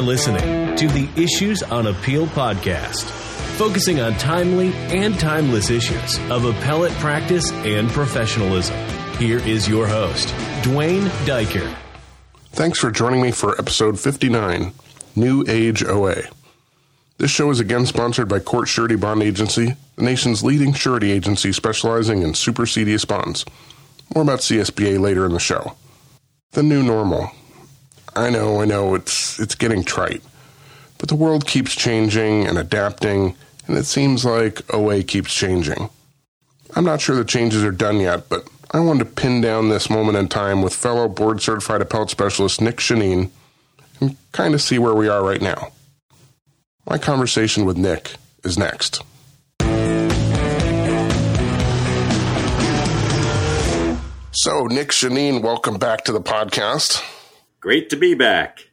are listening to the Issues on Appeal podcast, focusing on timely and timeless issues of appellate practice and professionalism. Here is your host, Duane Daiker. Thanks for joining me for episode 59 New Age OA. This show is again sponsored by Court Surety Bond Agency, the nation's leading surety agency specializing in supersedeas bonds. More about CSBA later in the show. The new normal. I know, I know, it's it's getting trite. But the world keeps changing and adapting, and it seems like OA keeps changing. I'm not sure the changes are done yet, but I wanted to pin down this moment in time with fellow board certified appellate specialist Nick Shannin and kind of see where we are right now. My conversation with Nick is next. So, Nick Shannin, welcome back to the podcast. Great to be back.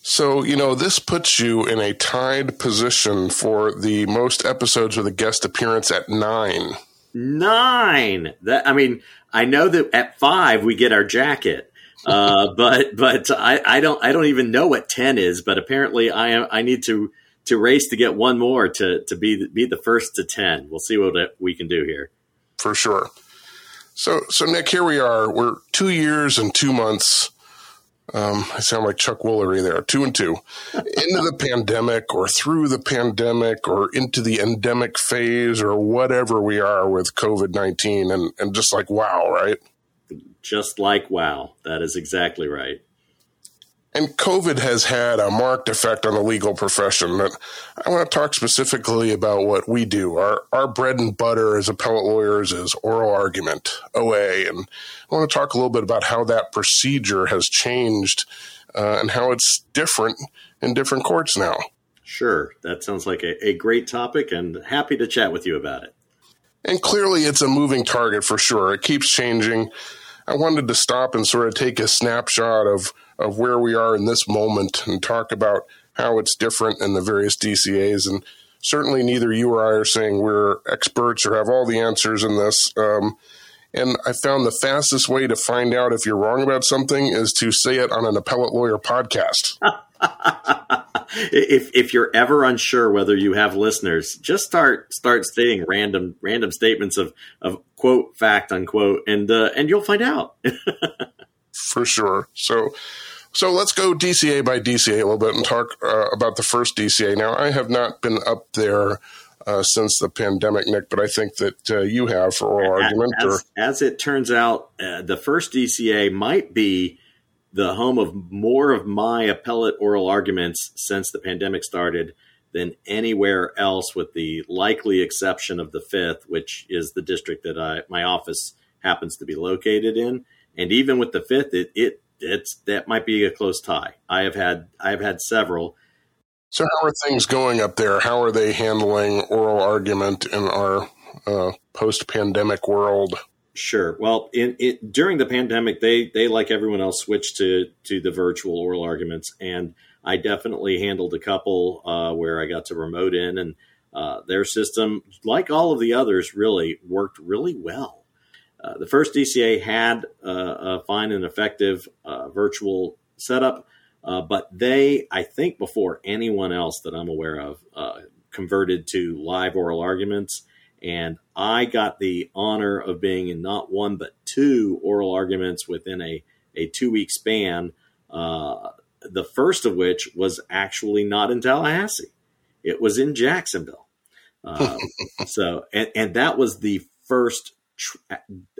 So, you know, this puts you in a tied position for the most episodes with a guest appearance at nine. Nine. That I mean, I know that at five we get our jacket, uh, but but I, I don't I don't even know what ten is. But apparently, I am I need to to race to get one more to to be be the first to ten. We'll see what we can do here. For sure. So so Nick, here we are. We're two years and two months um, I sound like Chuck Woolery there, two and two, into the pandemic or through the pandemic or into the endemic phase or whatever we are with COVID 19. And, and just like, wow, right? Just like, wow. That is exactly right. And COVID has had a marked effect on the legal profession. But I want to talk specifically about what we do. Our, our bread and butter as appellate lawyers is oral argument, OA. And I want to talk a little bit about how that procedure has changed uh, and how it's different in different courts now. Sure. That sounds like a, a great topic and happy to chat with you about it. And clearly, it's a moving target for sure. It keeps changing. I wanted to stop and sort of take a snapshot of of where we are in this moment and talk about how it's different in the various DCAs. And certainly, neither you or I are saying we're experts or have all the answers in this. Um, and I found the fastest way to find out if you're wrong about something is to say it on an appellate lawyer podcast. if if you're ever unsure whether you have listeners, just start start stating random random statements of of quote fact unquote, and uh, and you'll find out. For sure. So so let's go DCA by DCA a little bit and talk uh, about the first DCA. Now, I have not been up there uh, since the pandemic, Nick, but I think that uh, you have for oral argument. As, or- as it turns out, uh, the first DCA might be the home of more of my appellate oral arguments since the pandemic started than anywhere else, with the likely exception of the fifth, which is the district that I, my office happens to be located in. And even with the fifth, it, it it's that might be a close tie. I have had I have had several. So how are things going up there? How are they handling oral argument in our uh, post-pandemic world? Sure. Well, in, it, during the pandemic, they they like everyone else switched to to the virtual oral arguments, and I definitely handled a couple uh, where I got to remote in, and uh, their system, like all of the others, really worked really well. Uh, the first DCA had uh, a fine and effective uh, virtual setup, uh, but they, I think, before anyone else that I'm aware of, uh, converted to live oral arguments. And I got the honor of being in not one but two oral arguments within a, a two week span. the first of which was actually not in Tallahassee; it was in Jacksonville. so, and, and that was the first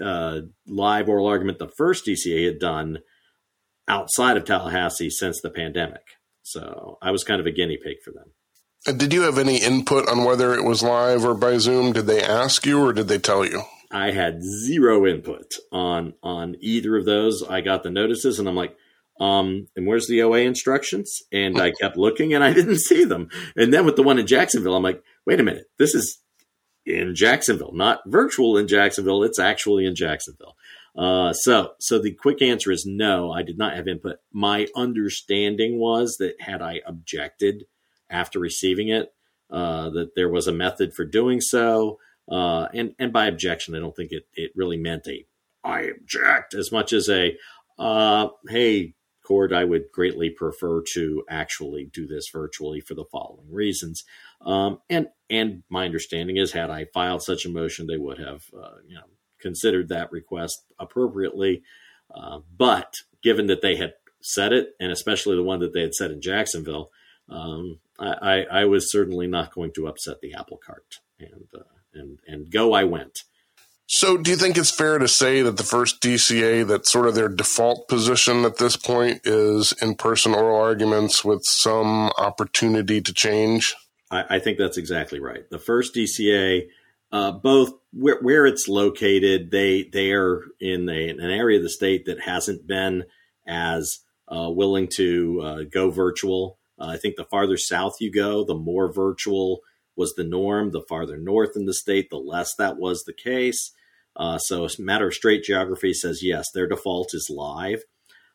uh, live oral argument the first DCA had done outside of Tallahassee since the pandemic. So I was kind of a guinea pig for them. And did you have any input on whether it was live or by Zoom? Did they ask you or did they tell you? I had zero input on on either of those. I got the notices and I'm like, um, and where's the OA instructions? And I kept looking and I didn't see them. And then with the one in Jacksonville, I'm like, wait a minute, this is in Jacksonville, not virtual in Jacksonville. It's actually in Jacksonville. Uh, so, so the quick answer is no. I did not have input. My understanding was that had I objected after receiving it, uh, that there was a method for doing so. Uh, and and by objection, I don't think it it really meant a I object as much as a uh, hey I would greatly prefer to actually do this virtually for the following reasons. Um, and and my understanding is, had I filed such a motion, they would have uh, you know considered that request appropriately. Uh, but given that they had said it, and especially the one that they had said in Jacksonville, um, I, I, I, was certainly not going to upset the apple cart, and uh, and and go I went. So, do you think it's fair to say that the first DCA, that sort of their default position at this point, is in person oral arguments with some opportunity to change? I, I think that's exactly right. The first DCA, uh, both where, where, it's located, they they are in a, an area of the state that hasn't been as uh, willing to uh, go virtual. Uh, I think the farther south you go, the more virtual was the norm. The farther north in the state, the less that was the case. Uh, so matter of straight geography says yes, their default is live.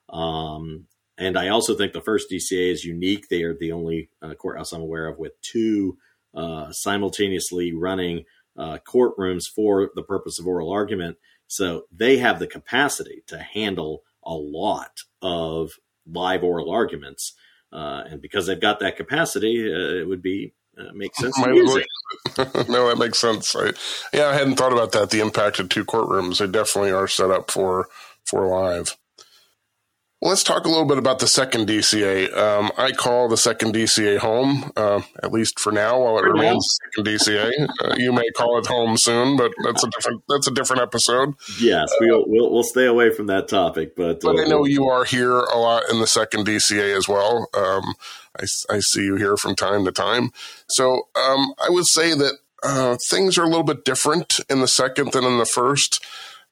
Um, and I also think the first DCA is unique. They are the only uh, courthouse I'm aware of with two uh, simultaneously running uh, courtrooms for the purpose of oral argument. So they have the capacity to handle a lot of live oral arguments. Uh, and because they've got that capacity, uh, it would be uh, makes sense to use it. no, that makes sense. I, yeah, I hadn't thought about that. The impact of two courtrooms, they definitely are set up for for live. Let's talk a little bit about the second DCA. Um, I call the second DCA home, uh, at least for now, while it for remains now. second DCA. Uh, you may call it home soon, but that's a different that's a different episode. Yes, we'll we'll, we'll stay away from that topic. But but I uh, know you are here a lot in the second DCA as well. Um, I, I see you here from time to time. So um, I would say that uh, things are a little bit different in the second than in the first.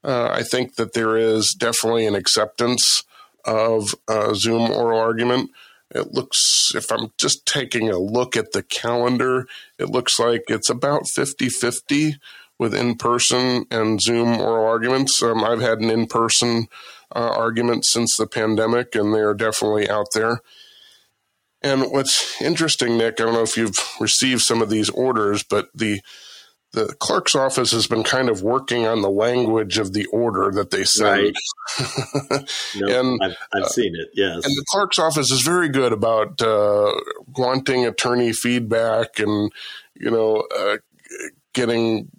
Uh, I think that there is definitely an acceptance of Zoom oral argument. It looks, if I'm just taking a look at the calendar, it looks like it's about 50 50 with in person and Zoom oral arguments. Um, I've had an in person uh, argument since the pandemic, and they are definitely out there. And what's interesting, Nick, I don't know if you've received some of these orders, but the the clerk's office has been kind of working on the language of the order that they send. Right. and I've, I've uh, seen it. Yes. And the clerk's office is very good about uh, wanting attorney feedback and you know uh, getting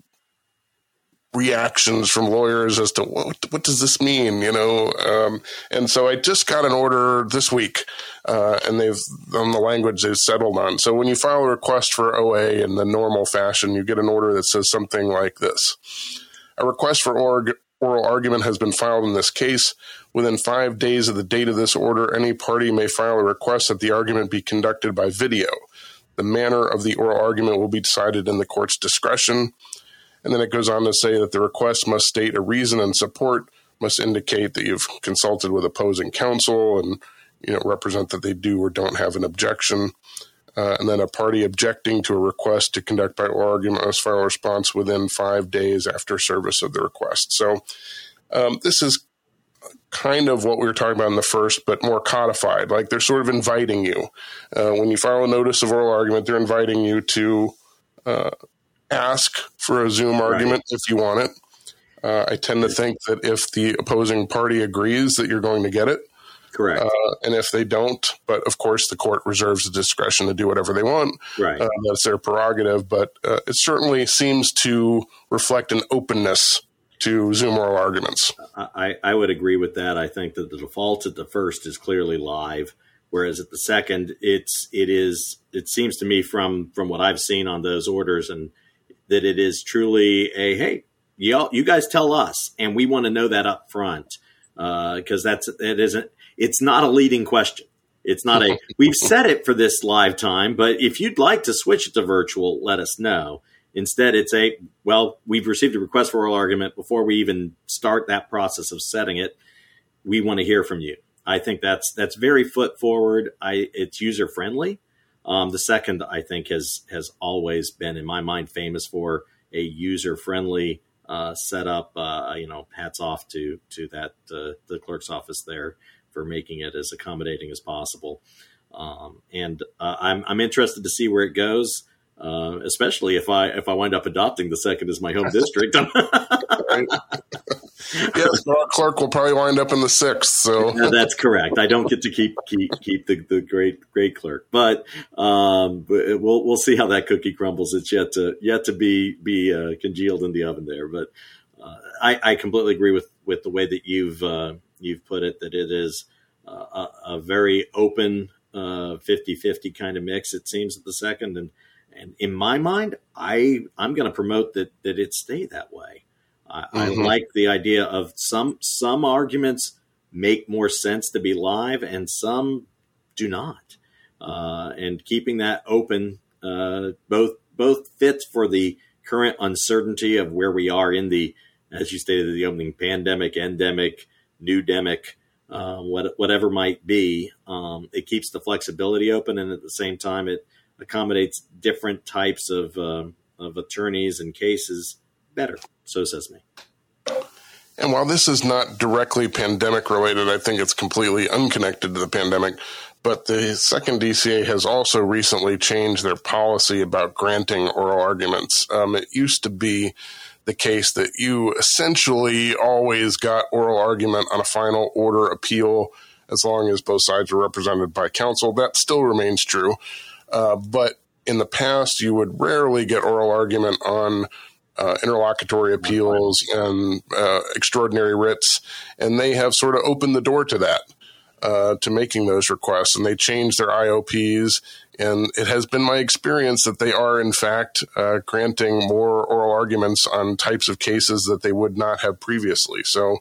reactions from lawyers as to what what does this mean, you know? Um, and so I just got an order this week, uh, and they've on the language they've settled on. So when you file a request for OA in the normal fashion, you get an order that says something like this: A request for org- oral argument has been filed in this case. Within five days of the date of this order, any party may file a request that the argument be conducted by video. The manner of the oral argument will be decided in the court's discretion. And then it goes on to say that the request must state a reason and support must indicate that you've consulted with opposing counsel and you know represent that they do or don't have an objection. Uh, and then a party objecting to a request to conduct by oral argument must file a response within five days after service of the request. So um, this is kind of what we were talking about in the first, but more codified. Like they're sort of inviting you. Uh, when you file a notice of oral argument, they're inviting you to uh, ask for a Zoom argument right. if you want it. Uh, I tend to think that if the opposing party agrees that you're going to get it, correct, uh, and if they don't, but of course the court reserves the discretion to do whatever they want. Right, uh, that's their prerogative. But uh, it certainly seems to reflect an openness to Zoom oral arguments. I, I would agree with that. I think that the default at the first is clearly live, whereas at the second, it's it is it seems to me from from what I've seen on those orders and that it is truly a hey, you you guys tell us, and we want to know that up front because uh, that's it isn't it's not a leading question. It's not a we've set it for this live time, but if you'd like to switch it to virtual, let us know. Instead, it's a well, we've received a request for oral argument before we even start that process of setting it. We want to hear from you. I think that's that's very foot forward. I it's user friendly. Um, the second, I think, has has always been, in my mind, famous for a user friendly uh, setup. Uh, you know, hats off to to that uh, the clerk's office there for making it as accommodating as possible. Um, and uh, I'm I'm interested to see where it goes. Uh, especially if I if I wind up adopting the second as my home district. yes, our clerk will probably wind up in the sixth. So that's correct. I don't get to keep keep keep the, the great great clerk, but um, we'll we'll see how that cookie crumbles. It's yet to yet to be be uh, congealed in the oven there. But uh, I, I completely agree with with the way that you've uh, you've put it. That it is uh, a, a, very open uh, 50-50 kind of mix. It seems at the second and. And in my mind, I I'm going to promote that that it stay that way. I, mm-hmm. I like the idea of some some arguments make more sense to be live, and some do not. Uh, and keeping that open uh, both both fits for the current uncertainty of where we are in the, as you stated, the opening pandemic, endemic, new demic, uh, what, whatever might be. Um, it keeps the flexibility open, and at the same time, it accommodates different types of uh, of attorneys and cases better. So says me. And while this is not directly pandemic related, I think it's completely unconnected to the pandemic. But the second DCA has also recently changed their policy about granting oral arguments. Um, it used to be the case that you essentially always got oral argument on a final order appeal as long as both sides were represented by counsel. That still remains true. Uh, but in the past, you would rarely get oral argument on uh, interlocutory appeals and uh, extraordinary writs, and they have sort of opened the door to that, uh, to making those requests, and they changed their IOPs. And it has been my experience that they are, in fact, uh, granting more oral arguments on types of cases that they would not have previously. So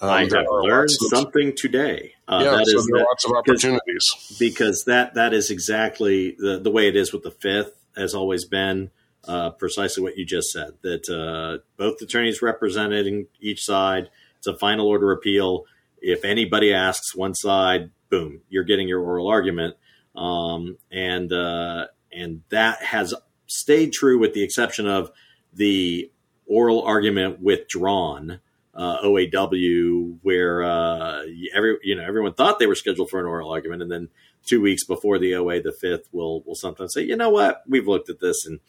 um, I have learned of, something today. Uh, yeah, that so is there are lots of opportunities because, because, that that is exactly the, the way it is with the fifth has always been uh, precisely what you just said. That uh, both attorneys representing each side. It's a final order appeal. If anybody asks one side, boom, you're getting your oral argument, um, and uh, and that has stayed true with the exception of the oral argument withdrawn uh, OAW, where uh, every you know everyone thought they were scheduled for an oral argument, and then two weeks before the OA, the fifth will will sometimes say, you know what, we've looked at this and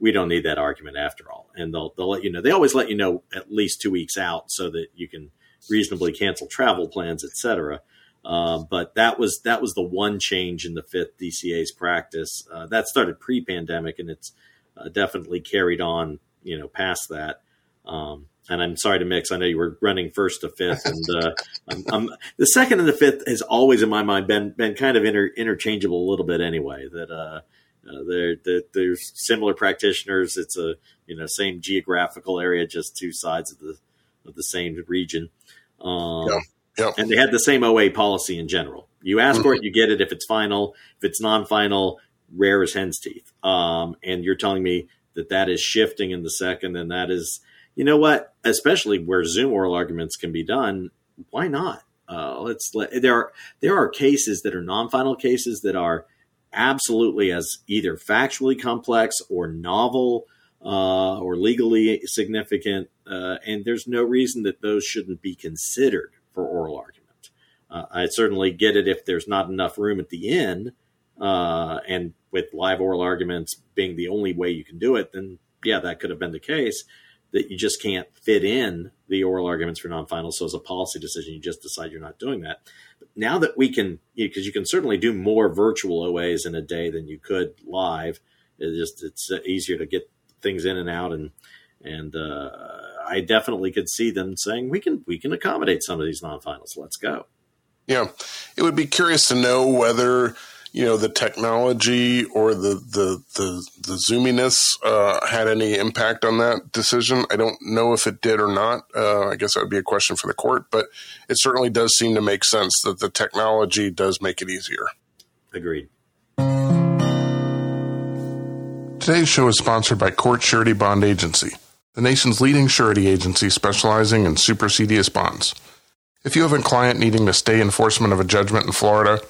we don't need that argument after all, and they'll they'll let you know. They always let you know at least two weeks out so that you can reasonably cancel travel plans, etc. Uh, but that was that was the one change in the fifth DCA's practice uh, that started pre-pandemic, and it's uh, definitely carried on, you know, past that. Um, and I'm sorry to mix. I know you were running first to fifth, and uh, I'm, I'm, the second and the fifth has always, in my mind, been been kind of inter, interchangeable a little bit anyway. That uh, they're, there's similar practitioners. It's a you know same geographical area, just two sides of the of the same region. Um, yeah. Yeah. And they had the same OA policy in general. You ask mm-hmm. for it, you get it. If it's final, if it's non-final, rare as hen's teeth. Um, and you're telling me that that is shifting in the second, and that is you know what? Especially where Zoom oral arguments can be done, why not? Uh, let's let there are there are cases that are non-final cases that are absolutely as either factually complex or novel uh, or legally significant, uh, and there's no reason that those shouldn't be considered for oral argument. Uh, I certainly get it if there's not enough room at the end, uh, and with live oral arguments being the only way you can do it, then yeah, that could have been the case that you just can't fit in the oral arguments for non-finals. So as a policy decision, you just decide you're not doing that. But now that we can, because you, you, can certainly do more virtual OAs in a day than you could live. It just it's easier to get things in and out, and and uh, I definitely could see them saying we can we can accommodate some of these non-finals. Let's go. Yeah, it would be curious to know whether you know the technology or the the the, the zoominess uh, had any impact on that decision. I don't know if it did or not. Uh, I guess that would be a question for the court, but it certainly does seem to make sense that the technology does make it easier. Agreed. Today's show is sponsored by Court Surety Bond Agency, the nation's leading surety agency specializing in supersedeas bonds. If you have a client needing to stay enforcement of a judgment in Florida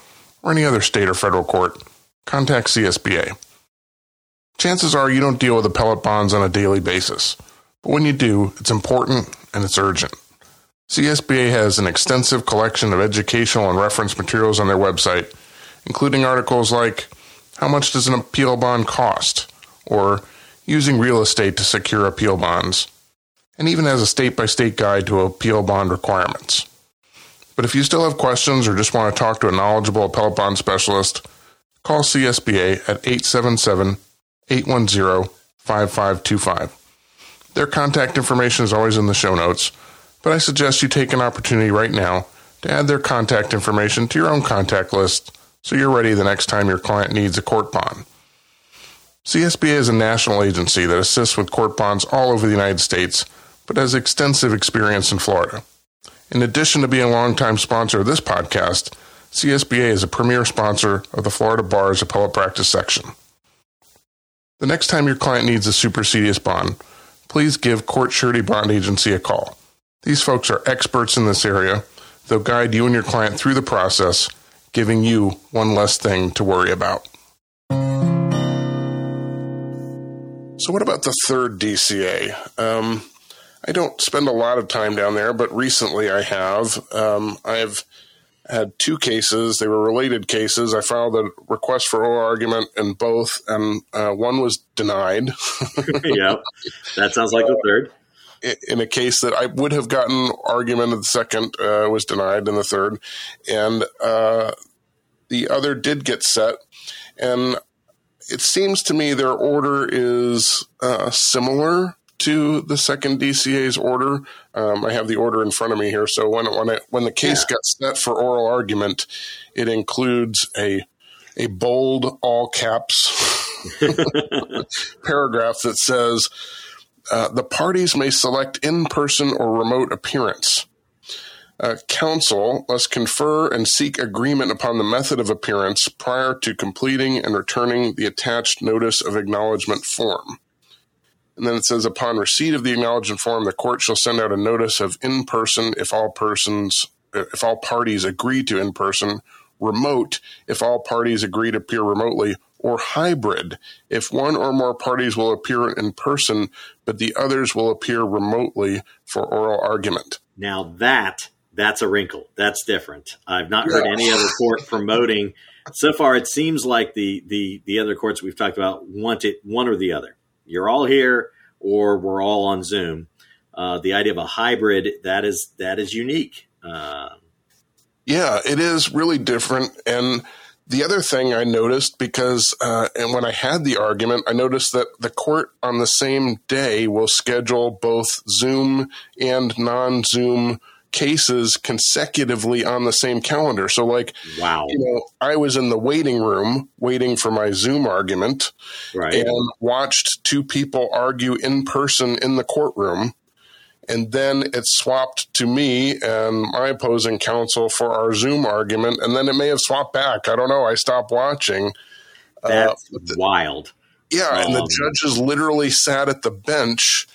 or any other state or federal court, contact CSBA. Chances are you don't deal with appellate bonds on a daily basis, but when you do, it's important and it's urgent. CSBA has an extensive collection of educational and reference materials on their website, including articles like How much does an appeal bond cost? or Using real estate to secure appeal bonds. and even has a state by state guide to appeal bond requirements. But if you still have questions or just want to talk to a knowledgeable appellate bond specialist, call CSBA at 877 810 5525. Their contact information is always in the show notes, but I suggest you take an opportunity right now to add their contact information to your own contact list so you're ready the next time your client needs a court bond. CSBA is a national agency that assists with court bonds all over the United States, but has extensive experience in Florida. In addition to being a longtime sponsor of this podcast, CSBA is a premier sponsor of the Florida Bar's Appellate Practice section. The next time your client needs a supersedeas bond, please give Court Surety Bond Agency a call. These folks are experts in this area. They'll guide you and your client through the process, giving you one less thing to worry about. So, what about the third DCA? Um, I don't spend a lot of time down there, but recently I have. Um, I've had two cases. They were related cases. I filed a request for oral argument in both, and uh, one was denied. yeah, that sounds like the third. In a case that I would have gotten argument of the second uh, was denied in the third, and uh, the other did get set. And it seems to me their order is uh, similar to the second DCA's order. Um, I have the order in front of me here. So when when when the case yeah. got set for oral argument, it includes a a bold all caps paragraph that says uh, the parties may select in person or remote appearance. Uh, counsel must confer and seek agreement upon the method of appearance prior to completing and returning the attached notice of acknowledgement form. And then it says, upon receipt of the acknowledgement form, the court shall send out a notice of in person if all persons, if all parties agree to in person, remote if all parties agree to appear remotely, or hybrid if one or more parties will appear in person, but the others will appear remotely for oral argument. Now that that's a wrinkle. That's different. I've not heard any other court promoting. So far, it seems like the the the other courts we've talked about want it one or the other you're all here or we're all on Zoom. Uh, the idea of a hybrid that is that is unique. Uh, yeah, it is really different. And the other thing I noticed because, uh, and when I had the argument, I noticed that the court on the same day will schedule both Zoom and non-Zoom cases consecutively on the same calendar. So, like, wow, you know, I was in the waiting room waiting for my Zoom argument, right. and watched two people argue in person in the courtroom. And then it swapped to me and my opposing counsel for our Zoom argument. And then it may have swapped back. I don't know. I stopped watching. Uh, That's uh, the, wild. Yeah. Um, and the um, judges literally sat at the bench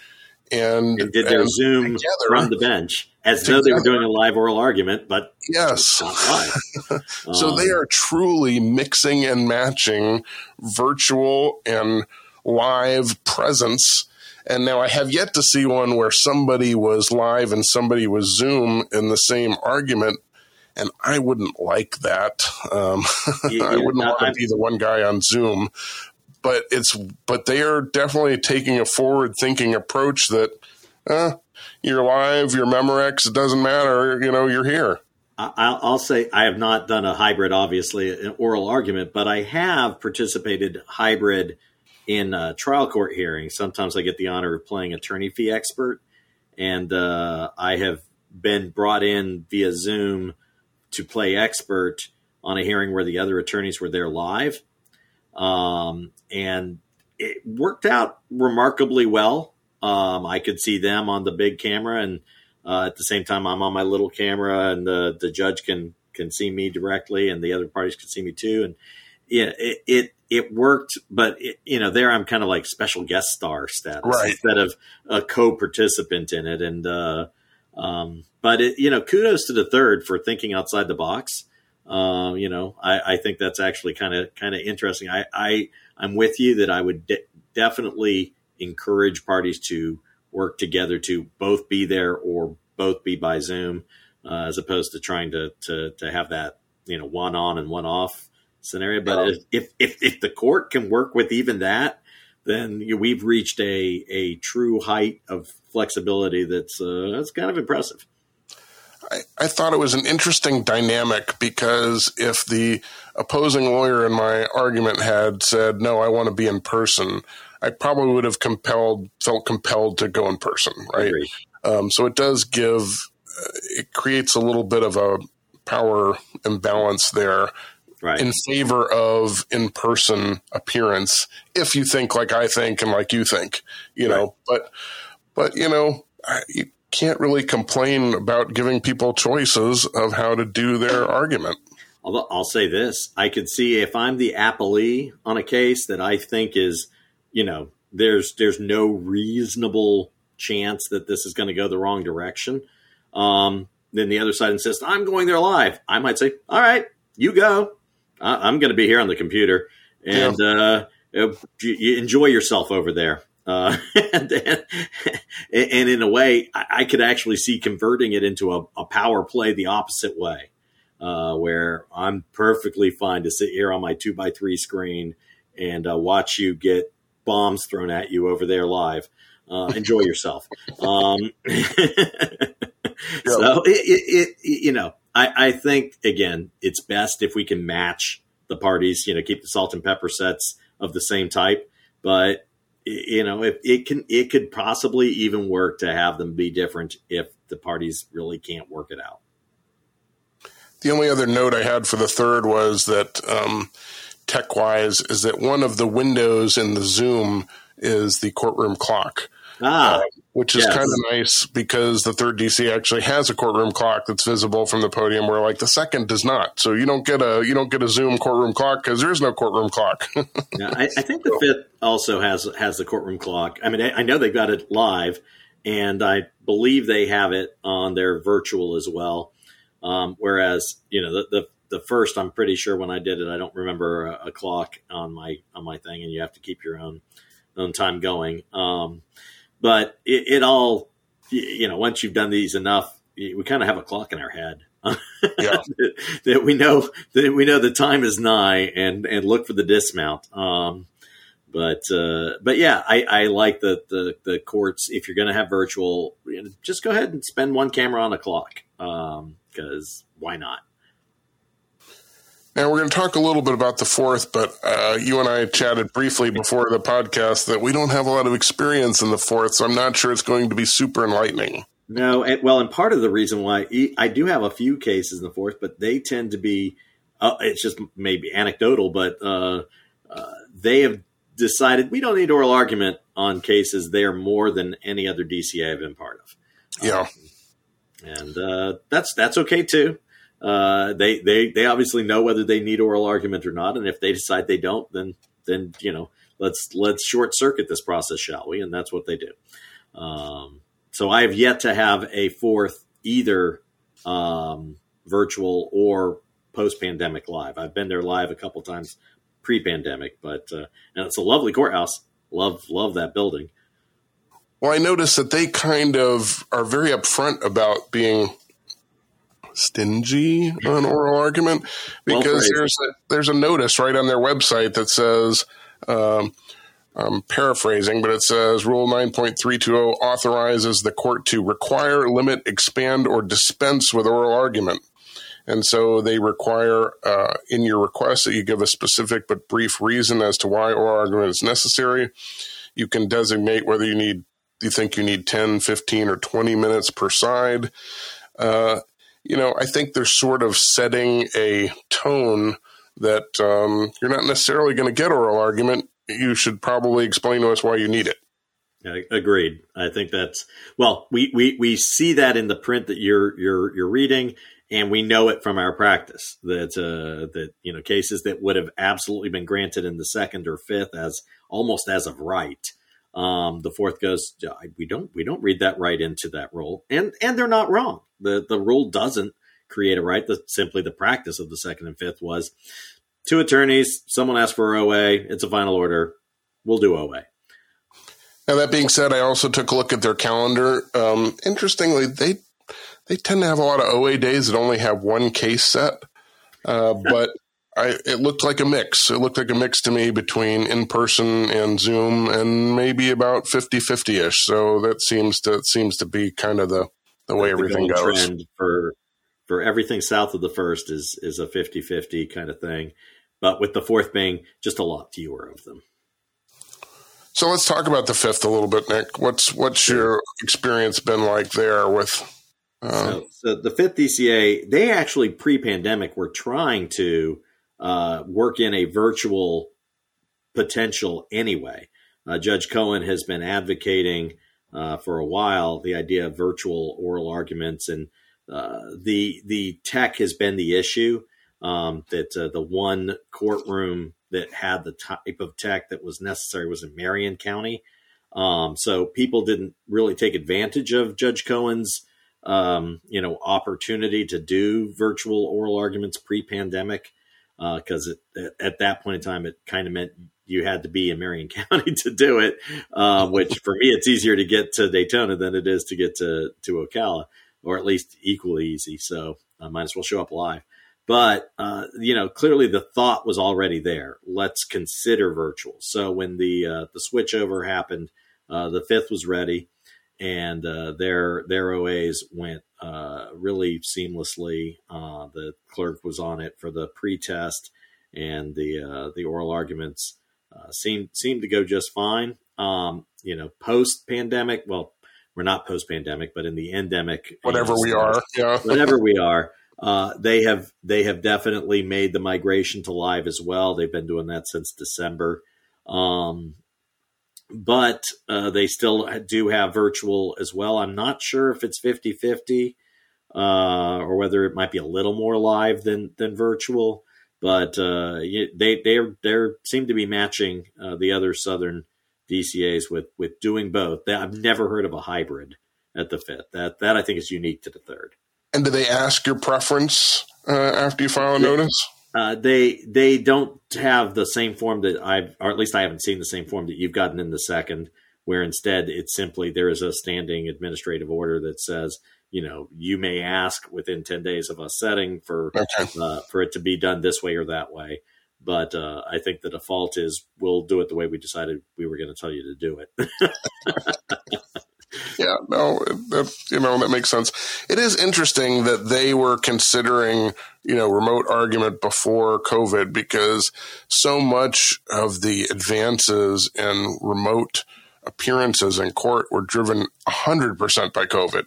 and, and did their Zoom together, from the bench as though they were doing a live oral argument, but yes. so um, they are truly mixing and matching virtual and live presence. And now I have yet to see one where somebody was live and somebody was Zoom in the same argument. And I wouldn't like that. Um, yeah, I wouldn't want to be the one guy on Zoom. But it's but they are definitely taking a forward thinking approach that uh, you're live, you're Memorex, it doesn't matter, you know, you're here. I'll say I have not done a hybrid, obviously, an oral argument, but I have participated hybrid in uh, trial court hearings. Sometimes I get the honor of playing attorney fee expert, and uh, I have been brought in via Zoom to play expert on a hearing where the other attorneys were there live. Um, and it worked out remarkably well. Um, I could see them on the big camera, and uh, at the same time, I'm on my little camera, and the the judge can can see me directly, and the other parties can see me too. And yeah, it it, it worked, but it, you know, there I'm kind of like special guest star status right. instead of a co-participant in it. And uh, um, but it, you know, kudos to the third for thinking outside the box. Uh, you know, I, I, think that's actually kind of kind of interesting. I, I I'm with you that I would de- definitely encourage parties to work together to both be there or both be by Zoom, uh, as opposed to trying to, to to have that you know one on and one off scenario. But if, if if if the court can work with even that, then you we've reached a a true height of flexibility that's uh, that's kind of impressive. I, I thought it was an interesting dynamic because if the opposing lawyer in my argument had said, "No, I want to be in person," I probably would have compelled felt compelled to go in person, right? Um, so it does give uh, it creates a little bit of a power imbalance there Right. in favor of in person appearance if you think like I think and like you think, you know. But but you know, I, you can't really complain about giving people choices of how to do their argument. Although I'll say this, I could see if I'm the appellee on a case that I think is, you know, there's there's no reasonable chance that this is going to go the wrong direction. Um, then the other side insists I'm going there live. I might say, all right, you go. I- I'm going to be here on the computer, and uh, you, you enjoy yourself over there. Uh, and, and, and in a way, I, I could actually see converting it into a, a power play the opposite way, uh, where I'm perfectly fine to sit here on my two by three screen and uh, watch you get bombs thrown at you over there live. Uh, enjoy yourself. Um, So it, it, it, you know, I, I think again, it's best if we can match the parties. You know, keep the salt and pepper sets of the same type, but you know, if it can, it could possibly even work to have them be different if the parties really can't work it out. The only other note I had for the third was that um, tech wise is that one of the windows in the Zoom is the courtroom clock. Ah, uh, which is yes. kind of nice because the third DC actually has a courtroom clock that's visible from the podium, where like the second does not. So you don't get a you don't get a Zoom courtroom clock because there is no courtroom clock. yeah, I, I think the fifth also has has the courtroom clock. I mean, I, I know they've got it live, and I believe they have it on their virtual as well. Um, whereas, you know, the, the the first, I'm pretty sure when I did it, I don't remember a, a clock on my on my thing, and you have to keep your own own time going. Um, but it, it all, you know, once you've done these enough, we kind of have a clock in our head. yeah. that, that we know that we know the time is nigh and and look for the dismount. Um, but uh, but yeah, I, I like the, the the courts. If you're going to have virtual, just go ahead and spend one camera on a clock because why not? Now we're going to talk a little bit about the fourth, but uh, you and I chatted briefly before the podcast that we don't have a lot of experience in the fourth, so I'm not sure it's going to be super enlightening. No, and, well, and part of the reason why I do have a few cases in the fourth, but they tend to be uh, it's just maybe anecdotal, but uh, uh, they have decided we don't need oral argument on cases. there more than any other DCA I've been part of. Yeah, and uh, that's that's okay too. Uh, they they they obviously know whether they need oral argument or not, and if they decide they don't, then then you know let's let's short circuit this process, shall we? And that's what they do. Um, so I have yet to have a fourth either um, virtual or post pandemic live. I've been there live a couple times pre pandemic, but uh, and it's a lovely courthouse. Love love that building. Well, I noticed that they kind of are very upfront about being stingy on oral argument because Well there's a, there's a notice right on their website that says um, I'm paraphrasing, but it says Rule 9.320 authorizes the court to require, limit, expand, or dispense with oral argument. And so they require uh, in your request that you give a specific but brief reason as to why oral argument is necessary. You can designate whether you need you think you need 10, 15, or 20 minutes per side. Uh, you know, I think they're sort of setting a tone that um, you're not necessarily going to get oral argument. You should probably explain to us why you need it. Agreed. I think that's well. We, we we see that in the print that you're you're you're reading, and we know it from our practice that uh, that you know cases that would have absolutely been granted in the second or fifth as almost as of right. Um, the fourth goes, we don't we don't read that right into that rule, and and they're not wrong. the The rule doesn't create a right. The simply the practice of the second and fifth was two attorneys. Someone asked for OA. It's a final order. We'll do OA. Now that being said, I also took a look at their calendar. Um, interestingly, they they tend to have a lot of OA days that only have one case set. Uh, but I, it looked like a mix. It looked like a mix to me between in person and Zoom, and maybe about 50-50 ish. So that seems to seems to be kind of the the way everything the goes. Trend for for everything south of the first is is a 50-50 kind of thing, but with the fourth being just a lot fewer of them. So let's talk about the fifth a little bit, Nick. What's what's your experience been like there with? Uh, so, so the fifth DCA, they actually pre-pandemic were trying to uh, work in a virtual potential anyway. Uh, Judge Cohen has been advocating uh, for a while the idea of virtual oral arguments, and uh, the the tech has been the issue. Um, that uh, the one courtroom that had the type of tech that was necessary was in Marion County. Um, so people didn't really take advantage of Judge Cohen's, um, you know, opportunity to do virtual oral arguments pre-pandemic because uh, at that point in time, it kind of meant you had to be in Marion County to do it. Uh, which for me, it's easier to get to Daytona than it is to get to to Ocala, or at least equally easy. So I might as well show up live. But uh, you know, clearly the thought was already there. Let's consider virtual. So when the uh, the switchover happened, uh, the fifth was ready, and uh, their their OAs went uh, really seamlessly. Uh, the clerk was on it for the pre-test, and the uh, the oral arguments uh, seemed seemed to go just fine. Um, you know, post pandemic, well, we're not post pandemic, but in the endemic, whatever we are, yeah, whatever we are. Uh, they have they have definitely made the migration to live as well. They've been doing that since December. Um, but uh, they still do have virtual as well. I'm not sure if it's 50 50 uh, or whether it might be a little more live than, than virtual. But uh, they they they seem to be matching uh, the other Southern DCAs with with doing both. I've never heard of a hybrid at the fifth. That that I think is unique to the third. And do they ask your preference uh, after you file a notice? Uh, they they don't have the same form that I've, or at least I haven't seen the same form that you've gotten in the second, where instead it's simply there is a standing administrative order that says, you know, you may ask within ten days of us setting for okay. uh, for it to be done this way or that way. But uh, I think the default is we'll do it the way we decided we were going to tell you to do it. yeah, no, that, you know, that makes sense. It is interesting that they were considering, you know, remote argument before COVID because so much of the advances in remote appearances in court were driven 100% by COVID.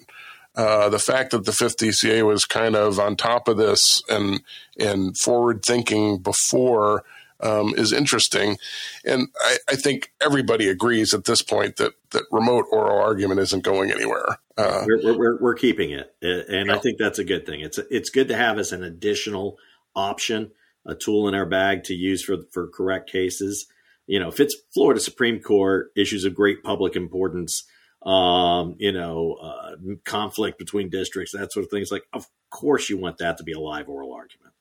Uh, the fact that the fifth DCA was kind of on top of this and and forward thinking before um, is interesting. And I, I, think everybody agrees at this point that, that remote oral argument isn't going anywhere. Uh, we're, we're, we're, keeping it. And yeah. I think that's a good thing. It's, it's good to have as an additional option, a tool in our bag to use for, for correct cases. You know, if it's Florida Supreme Court, issues of great public importance, um, you know, uh, conflict between districts, that sort of thing. It's like, of course you want that to be a live oral argument.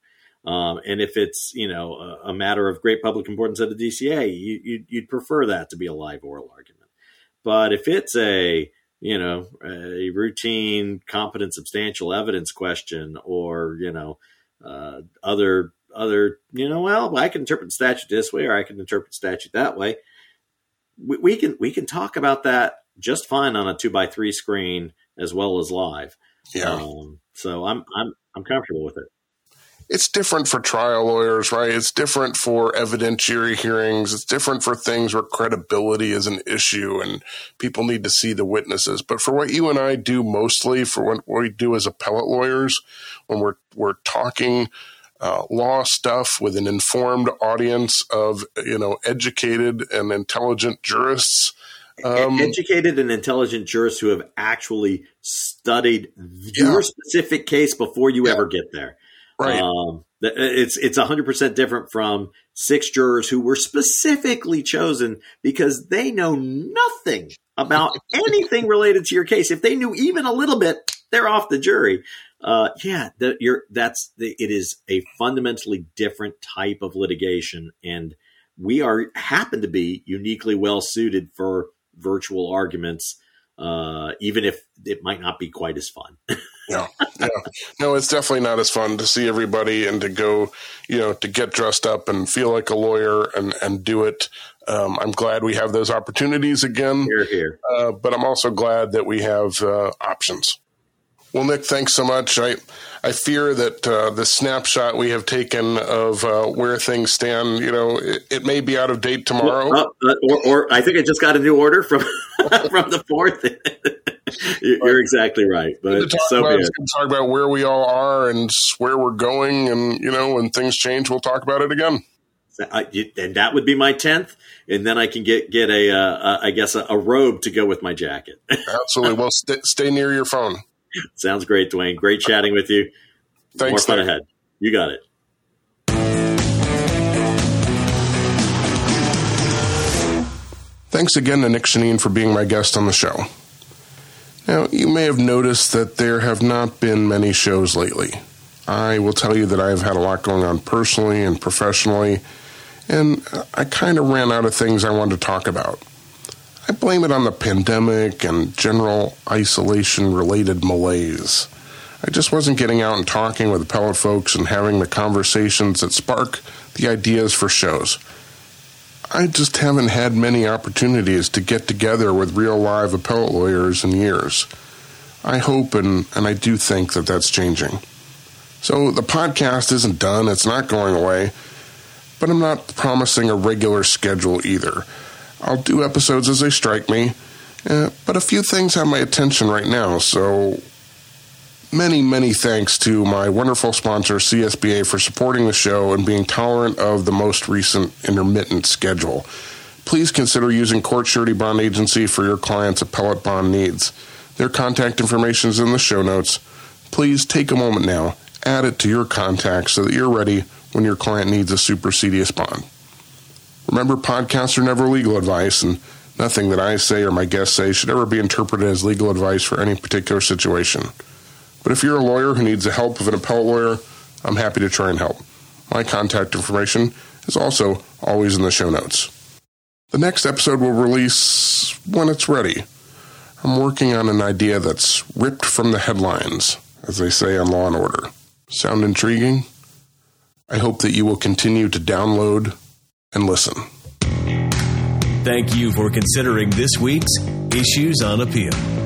Um, and if it's you know a, a, matter of great public importance at a DCA, you, you'd, you'd prefer that to be a live oral argument. But if it's a you know a routine, competent, substantial evidence question, or you know uh, other other you know well I can interpret the statute this way or I can interpret the statute that way. We, we can we can talk about that just fine on a two by three screen as well as live. Yeah. Um, so I'm I'm I'm comfortable with it it's different for trial lawyers, right? It's different for evidentiary hearings. It's different for things where credibility is an issue and people need to see the witnesses. But for what you and I do mostly, for what we do as appellate lawyers, when we're we're talking uh, law stuff with an informed audience of you know educated and intelligent jurists. Um, educated and intelligent jurists who have actually studied your specific case before you yeah. ever get there. Right. Um, it's it's hundred percent different from six jurors who were specifically chosen because they know nothing about anything related to your case. If they knew even a little bit, they're off the jury. Uh, yeah, the, you're, that's the, it is a fundamentally different type of litigation, and we are happen to be uniquely well suited for virtual arguments uh, even if it might not be quite as fun. yeah, yeah. No, it's definitely not as fun to see everybody and to go, you know, to get dressed up and feel like a lawyer and and do it. Um, I'm glad we have those opportunities again. Here, here. Uh, but I'm also glad that we have uh, options. Well, Nick, thanks so much. I I fear that uh, the snapshot we have taken of uh, where things stand, you know, it, it, may be out of date tomorrow. Well, uh, or, or, I think I just got a new order from from the fourth. You're exactly right, but talk so about, to talk about where we all are and where we're going, and you know, when things change, we'll talk about it again. and that would be my tenth, and then I can get get a, uh, I guess a, a, robe to go with my jacket. Absolutely. Well, st- stay near your phone. Sounds great, Duane. Great chatting with you. Thanks. More fun ahead. You got it. Thanks again to Nick Shannin for being my guest on the show. Now, you may have noticed that there have not been many shows lately. I will tell you that I have had a lot going on personally and professionally, and I kind of ran out of things I wanted to talk about. I blame it on the pandemic and general isolation related malaise. I just wasn't getting out and talking with appellate folks and having the conversations that spark the ideas for shows. I just haven't had many opportunities to get together with real live appellate lawyers in years. I hope and, and I do think that that's changing. So the podcast isn't done, it's not going away, but I'm not promising a regular schedule either. I'll do episodes as they strike me, uh, but a few things have my attention right now, so many, many thanks to my wonderful sponsor, CSBA, for supporting the show and being tolerant of the most recent intermittent schedule. Please consider using Court Surety Bond Agency for your client's appellate bond needs. Their contact information is in the show notes. Please take a moment now, add it to your contacts so that you're ready when your client needs a supersedeas bond. Remember, podcasts are never legal advice, and nothing that I say or my guests say should ever be interpreted as legal advice for any particular situation. But if you're a lawyer who needs the help of an appellate lawyer, I'm happy to try and help. My contact information is also always in the show notes. The next episode will release when it's ready. I'm working on an idea that's ripped from the headlines, as they say on Law and Order. Sound intriguing? I hope that you will continue to download and listen. Thank you for considering this week's Issues on Appeal.